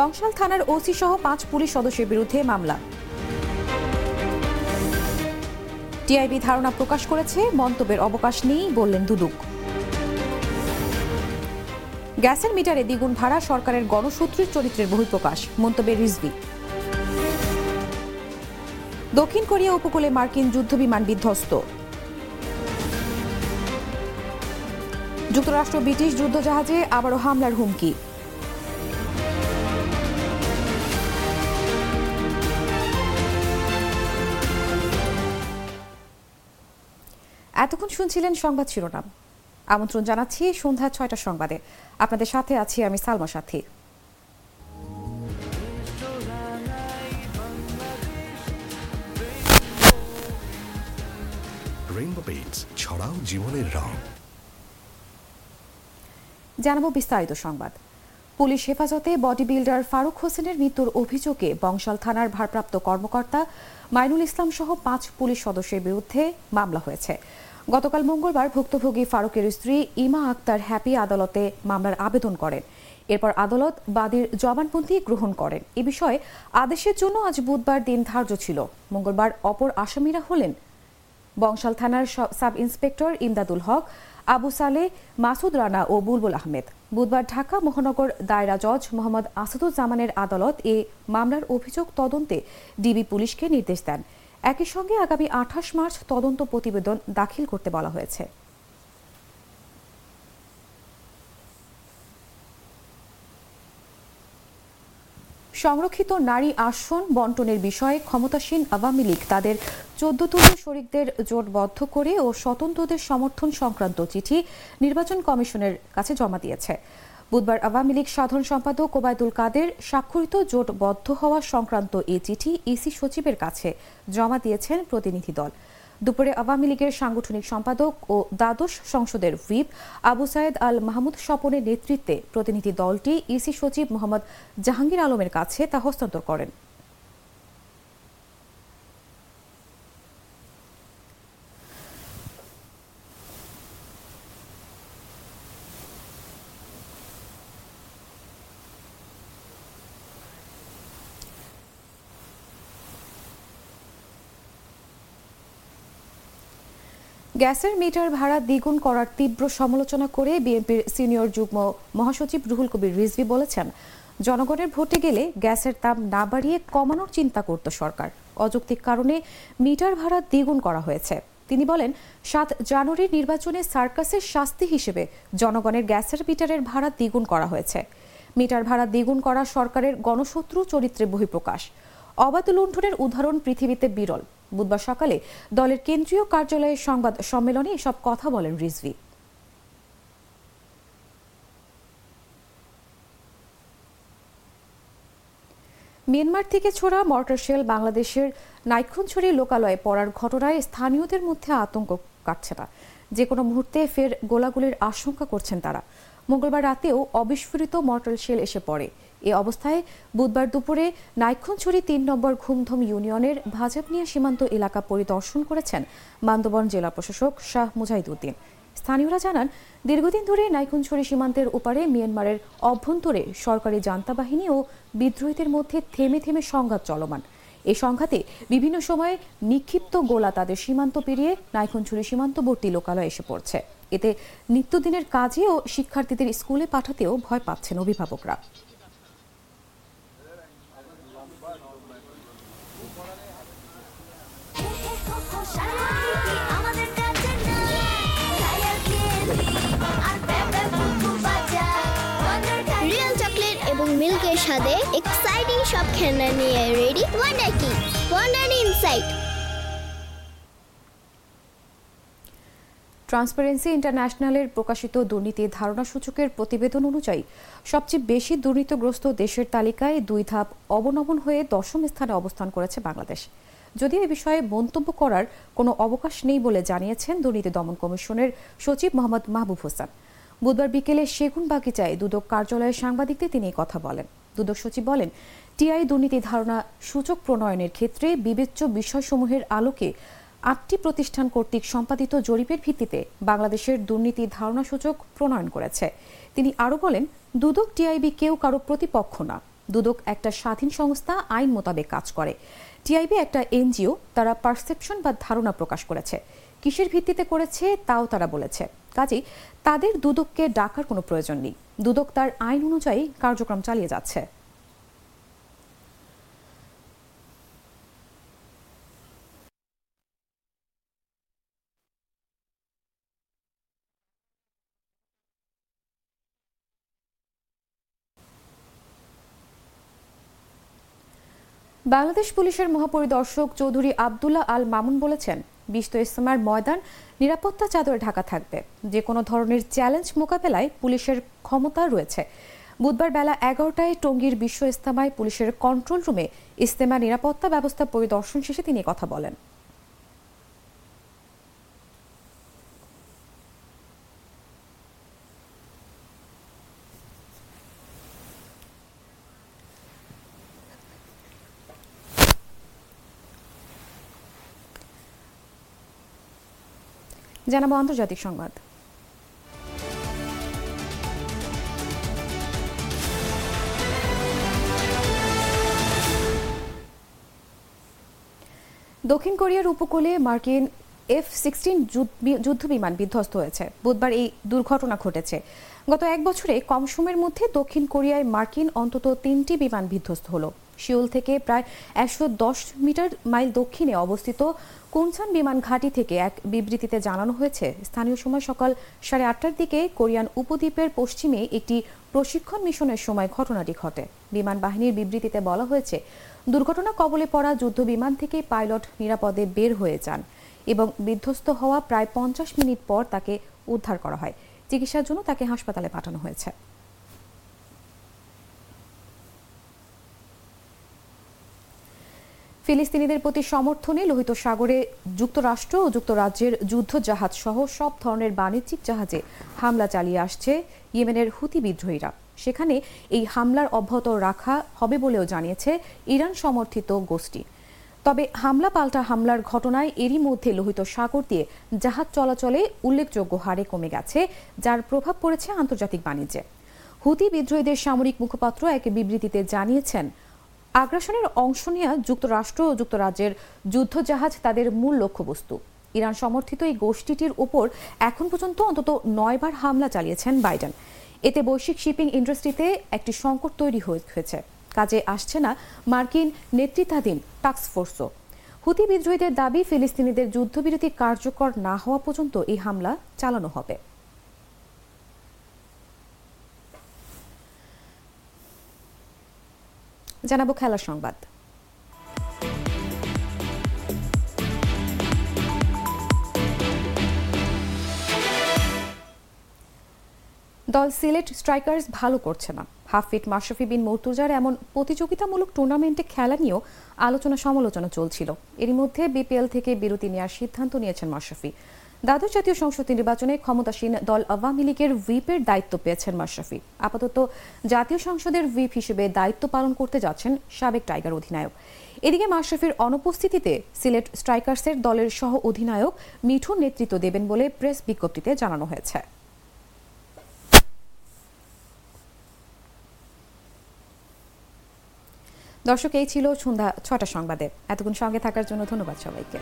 বংশাল থানার ওসি সহ পাঁচ পুলিশ সদস্যের বিরুদ্ধে মামলা। টিআইবি ধারণা প্রকাশ করেছে, মন্তব্যের অবকাশ নেই বললেন দুদুক। গ্যাসের মিটারে দ্বিগুণ ভাড়া সরকারের গণসূত্রের চরিত্রের বহিঃপ্রকাশ মন্তব্যের রিজভি। দক্ষিণ কোরিয়া উপকূলে মার্কিন যুদ্ধবিমান বিধ্বস্ত। যুক্তরাষ্ট্র ব্রিটিশ যুদ্ধজাহাজে আবারও হামলার হুমকি। এতক্ষণ শুনছিলেন সংবাদ শিরোনাম। আমন্ত্রণ জানাচ্ছি সন্ধ্যা ছয়টার সংবাদে। আপনাদের সাথে আছি আমি সালমা সাথী। রেইনবো পেইন্টস ছড়াও জীবনের রং। জানাব বিস্তারিত সংবাদ। পুলিশ হেফাজতে বডি বিল্ডার ফারুক হোসেনের মৃত্যুর অভিযোগে বংশাল থানার ভারপ্রাপ্ত কর্মকর্তা মাইনুল ইসলাম সহ পাঁচ পুলিশ সদস্যের বিরুদ্ধে মামলা হয়েছে। গতকাল মঙ্গলবার ভুক্তভোগী ফারুকের স্ত্রী ইমা আক্তার হ্যাপি আদালতে মামলার আবেদন করেন। এরপর আদালত বাদীর জবানবন্দি গ্রহণ করেন। এ বিষয়ে আদেশের জন্য আজ বুধবার দিন ধার্য ছিল। মঙ্গলবার অপর আসামিরা হলেন বংশাল থানার সাব ইন্সপেক্টর ইমদাদুল হক, আবু সালে, মাসুদ রানা ও বুলবুল আহমেদ। বুধবার ঢাকা মহানগর দায়রা জজ মোহাম্মদ আসাদুজ্জামানের আদালত এ মামলার অভিযোগ তদন্তে ডিবি পুলিশকে নির্দেশ দেন। একই সঙ্গে আগামী আঠাশ মার্চ তদন্ত প্রতিবেদন দাখিল করতে বলা হয়েছে। সংরক্ষিত নারী আসন বন্টনের বিষয়ে ক্ষমতাসীন আওয়ামী লীগ তাদের চোদ্দতম শরিকদের জোটবদ্ধ করে ও স্বতন্ত্রদের সমর্থন সংক্রান্ত চিঠি নির্বাচন কমিশনের কাছে জমা দিয়েছে। বুধবার আওয়ামী লীগ সাধারণ সম্পাদক ওবায়দুল কাদের স্বাক্ষরিত জোটবদ্ধ হওয়া সংক্রান্ত এ চিঠি ইসি সচিবের কাছে জমা দিয়েছেন প্রতিনিধি দল। দুপুরে আওয়ামী লীগের সাংগঠনিক সম্পাদক ও দ্বাদশ সংসদের হুইপ আবু সায়েদ আল মাহমুদ স্বপনের নেতৃত্বে প্রতিনিধি দলটি ইসি সচিব মোহাম্মদ জাহাঙ্গীর আলমের কাছে তা হস্তান্তর করেন। গ্যাসের মিটার ভাড়া দ্বিগুণ করার তীব্র সমালোচনা করে বিএনপির সিনিয়র যুগ্ম মহাসচিব রুহুল কবির রিজভি বলেছেন, জনগণের ভোটে গেলে গ্যাসের দাম না বাড়িয়ে কমানোর চিন্তা করত সরকার। অযৌক্তিক কারণে মিটার ভাড়া দ্বিগুণ করা হয়েছে। তিনি বলেন, সাত জানুয়ারির নির্বাচনে সার্কাসের শাস্তি হিসেবে জনগণের গ্যাসের মিটারের ভাড়া দ্বিগুণ করা হয়েছে। মিটার ভাড়া দ্বিগুণ করা সরকারের গণশত্রু চরিত্রে বহিঃপ্রকাশ। অবাধ লুণ্ঠনের উদাহরণ পৃথিবীতে বিরল। বুধবার সকালে দলের কেন্দ্রীয় কার্যালয়ের সংবাদ সম্মেলনে এসব কথা বলেন রিজভি। মিয়ানমার থেকে ছোড়া মর্টার শেল বাংলাদেশের নাইক্ষণছড়ি লোকালয়ে পড়ার ঘটনায় স্থানীয়দের মধ্যে আতঙ্ক কাটছে না। যে কোনো মুহূর্তে ফের গোলাগুলির আশঙ্কা করছেন তারা। মঙ্গলবার রাতেও অবিস্ফোরিত মর্টার শেল এসে পড়ে। এ অবস্থায় বুধবার দুপুরে নাইক্ষণছড়ি তিন নম্বর ঘুমধম ইউনিয়নের ভাজাবনিয়া সীমান্ত এলাকা পরিদর্শন করেছেন বান্দরবন জেলা প্রশাসক শাহ মুজাহিদুদ্দিন। স্থানীয়রা জানান, দীর্ঘদিন ধরে নাইকুঞ্ছড়ি সীমান্তের ওপারে মিয়ানমারের অভ্যন্তরে সরকারি জান্তা বাহিনী ও বিদ্রোহীদের মধ্যে থেমে থেমে সংঘাত চলমান। এই সংঘাতে বিভিন্ন সময়ে নিক্ষিপ্ত গোলা তাদের সীমান্ত পেরিয়ে নাইকুঞ্ছড়ি সীমান্তবর্তী লোকালয়ে এসে পড়ছে। এতে নিত্যদিনের কাজে ও শিক্ষার্থীদের স্কুলে পাঠাতেও ভয় পাচ্ছেন অভিভাবকরা। মিল্কের সাথে এক্সাইটিং সব খেলনা নিয়ে রেডি ওয়ান্ডার কি ওয়ান্ডার ইনসাইট ট্রান্সপারেন্সি ইন্টারন্যাশনালের প্রকাশিত দুর্নীতি ধারণা সূচকের প্রতিবেদন অনুযায়ী, সবচেয়ে বেশি দুর্নীতিগ্রস্ত দেশের তালিকায় দুই ধাপ অবনমন হয়ে দশম স্থানে অবস্থান করেছে বাংলাদেশ। যদিও এ বিষয়ে মন্তব্য করার কোনো অবকাশ নেই বলে জানিয়েছেন দুর্নীতি দমন কমিশনের সচিব মোহাম্মদ মাহবুব হোসেন। বুধবার বিকেলে সেগুন বাগিচায় দুদক কার্যালয়ের সাংবাদিকদের তিনি কথা বলেন। দুদক সচিব বলেন, টিআই দুর্নীতি ধারণা সূচক প্রণয়নের ক্ষেত্রে বিবেচ্য বিষয়সমূহের আলোকে আটটি প্রতিষ্ঠান কর্তৃক সম্পাদিত জরিপের ভিত্তিতে বাংলাদেশের দুর্নীতি ধারণা সূচক প্রণয়ন করেছে। তিনি আরও বলেন, দুদক টিআইবি কেউ কারও প্রতিপক্ষ না। দুদক একটা স্বাধীন সংস্থা, আইন মোতাবেক কাজ করে। টিআইবি একটা এনজিও, তারা পারসেপশন বা ধারণা প্রকাশ করেছে। কিসের ভিত্তিতে করেছে, তাও তারা বলেছে। কাজেই তাদের দুদককে ডাকার কোনো প্রয়োজন নেই। দুদক তার আইন অনুযায়ী কার্যক্রম চালিয়ে যাচ্ছে। বাংলাদেশ পুলিশের মহাপরিদর্শক চৌধুরী আবদুল্লাহ আল মামুন বলেছেন বিশত ইসলামার ময়দান, নিরাপত্তা চাদরে ঢাকা থাকবে। যে কোনো ধরনের চ্যালেঞ্জ মোকাবেলায় পুলিশের ক্ষমতা রয়েছে। বুধবার বেলা এগারোটায় টঙ্গীর বিশ্ব ইস্তেমায় পুলিশের কন্ট্রোল রুমে ইস্তেমা নিরাপত্তা ব্যবস্থা পরিদর্শন শেষে তিনি কথা বলেন। জানাব আন্তর্জাতিক সংবাদ। দক্ষিণ কোরিয়ার উপকূলে মার্কিন এফ সিক্সটিন যুদ্ধ বিমান বিধ্বস্ত হয়েছে। বুধবার এই দুর্ঘটনা ঘটেছে। গত এক বছরে কম সময়ের মধ্যে দক্ষিণ কোরিয়ায় মার্কিন অন্তত তিনটি বিমান বিধ্বস্ত হলো। শিউল থেকে প্রায় একশো দশ মিটার মাইল দক্ষিণে অবস্থিত কুনসান বিমান ঘাঁটি থেকে এক বিবৃতিতে জানানো হয়েছে, স্থানীয় সময় সকাল সাড়ে আটটার দিকে কোরিয়ান উপদ্বীপের পশ্চিমে একটি প্রশিক্ষণ মিশনের সময় ঘটনাটি ঘটে। বিমান বাহিনীর বিবৃতিতে বলা হয়েছে, দুর্ঘটনা কবলে পড়া যুদ্ধ বিমান থেকে পাইলট নিরাপদে বের হয়ে যান এবং বিধ্বস্ত হওয়া প্রায় পঞ্চাশ মিনিট পর তাকে উদ্ধার করা হয়। চিকিৎসার জন্য তাকে হাসপাতালে পাঠানো হয়েছে। ফিলিস্তিনিদের প্রতি সমর্থনে লোহিত সাগরে যুক্তরাষ্ট্র ও যুক্তরাজ্যের যুদ্ধ জাহাজ সহ সব ধরনের বাণিজ্যিক জাহাজে হামলা চালিয়ে আসছে ইয়েমেনের হুতি বিদ্রোহীরা। সেখানে এই হামলার অব্যাহত রাখা হবে বলেও জানিয়েছে ইরান সমর্থিত গোষ্ঠী। তবে হামলা পাল্টা হামলার ঘটনায় এরই মধ্যে লোহিত সাগর দিয়ে জাহাজ চলাচলে উল্লেখযোগ্য হারে কমে গেছে, যার প্রভাব পড়েছে আন্তর্জাতিক বাণিজ্যে। হুতি বিদ্রোহীদের সামরিক মুখপাত্র এক বিবৃতিতে জানিয়েছেন আগ্রাসনের অংশ নেওয়া যুক্তরাষ্ট্র ও যুক্তরাজ্যের যুদ্ধজাহাজ তাদের মূল লক্ষ্যবস্তু। ইরান সমর্থিত এই গোষ্ঠীটির উপর এখন পর্যন্ত অন্তত নয়বার হামলা চালিয়েছেন বাইডেন। এতে বৈশ্বিক শিপিং ইন্ডাস্ট্রিতে একটি সংকট তৈরি হয়েছে। কাজে আসছে না মার্কিন নেতৃত্বাধীন টাস্কফোর্সও হুতি বিদ্রোহীদের দাবি, ফিলিস্তিনিদের যুদ্ধবিরতি কার্যকর না হওয়া পর্যন্ত এই হামলা চালানো হবে। জানাব খেলার সংবাদ। দল সিলেট স্ট্রাইকার্স ভালো করছে না। হাফ ফিট মাশরাফি বিন মর্তুজার এমন প্রতিযোগিতামূলক টুর্নামেন্টে খেলা নিয়েও আলোচনা সমালোচনা চলছিল। এরই মধ্যে বিপিএল থেকে বিরতি নেওয়ার সিদ্ধান্ত নিয়েছেন মাশরাফি। দ্বাদশ জাতীয় সংসদ নির্বাচনে ক্ষমতাসীন দল আওয়ামী লীগের হুইপের দায়িত্ব পেয়েছেন মাশরাফি। আপাতত জাতীয় সংসদের হুইপ হিসেবে দায়িত্ব পালন করতে যাচ্ছেন সাবেক টাইগার অধিনায়ক। এদিকে মাশরাফির অনুপস্থিতিতে সিলেট স্ট্রাইকার্সের দলের সহ অধিনায়ক মিঠুন নেতৃত্ব দেবেন বলে প্রেস বিজ্ঞপ্তিতে জানানো হয়েছে। দর্শক, এই ছিল সন্ধ্যা ছটা সংবাদে। এতক্ষণ সঙ্গে থাকার জন্য ধন্যবাদ সবাইকে।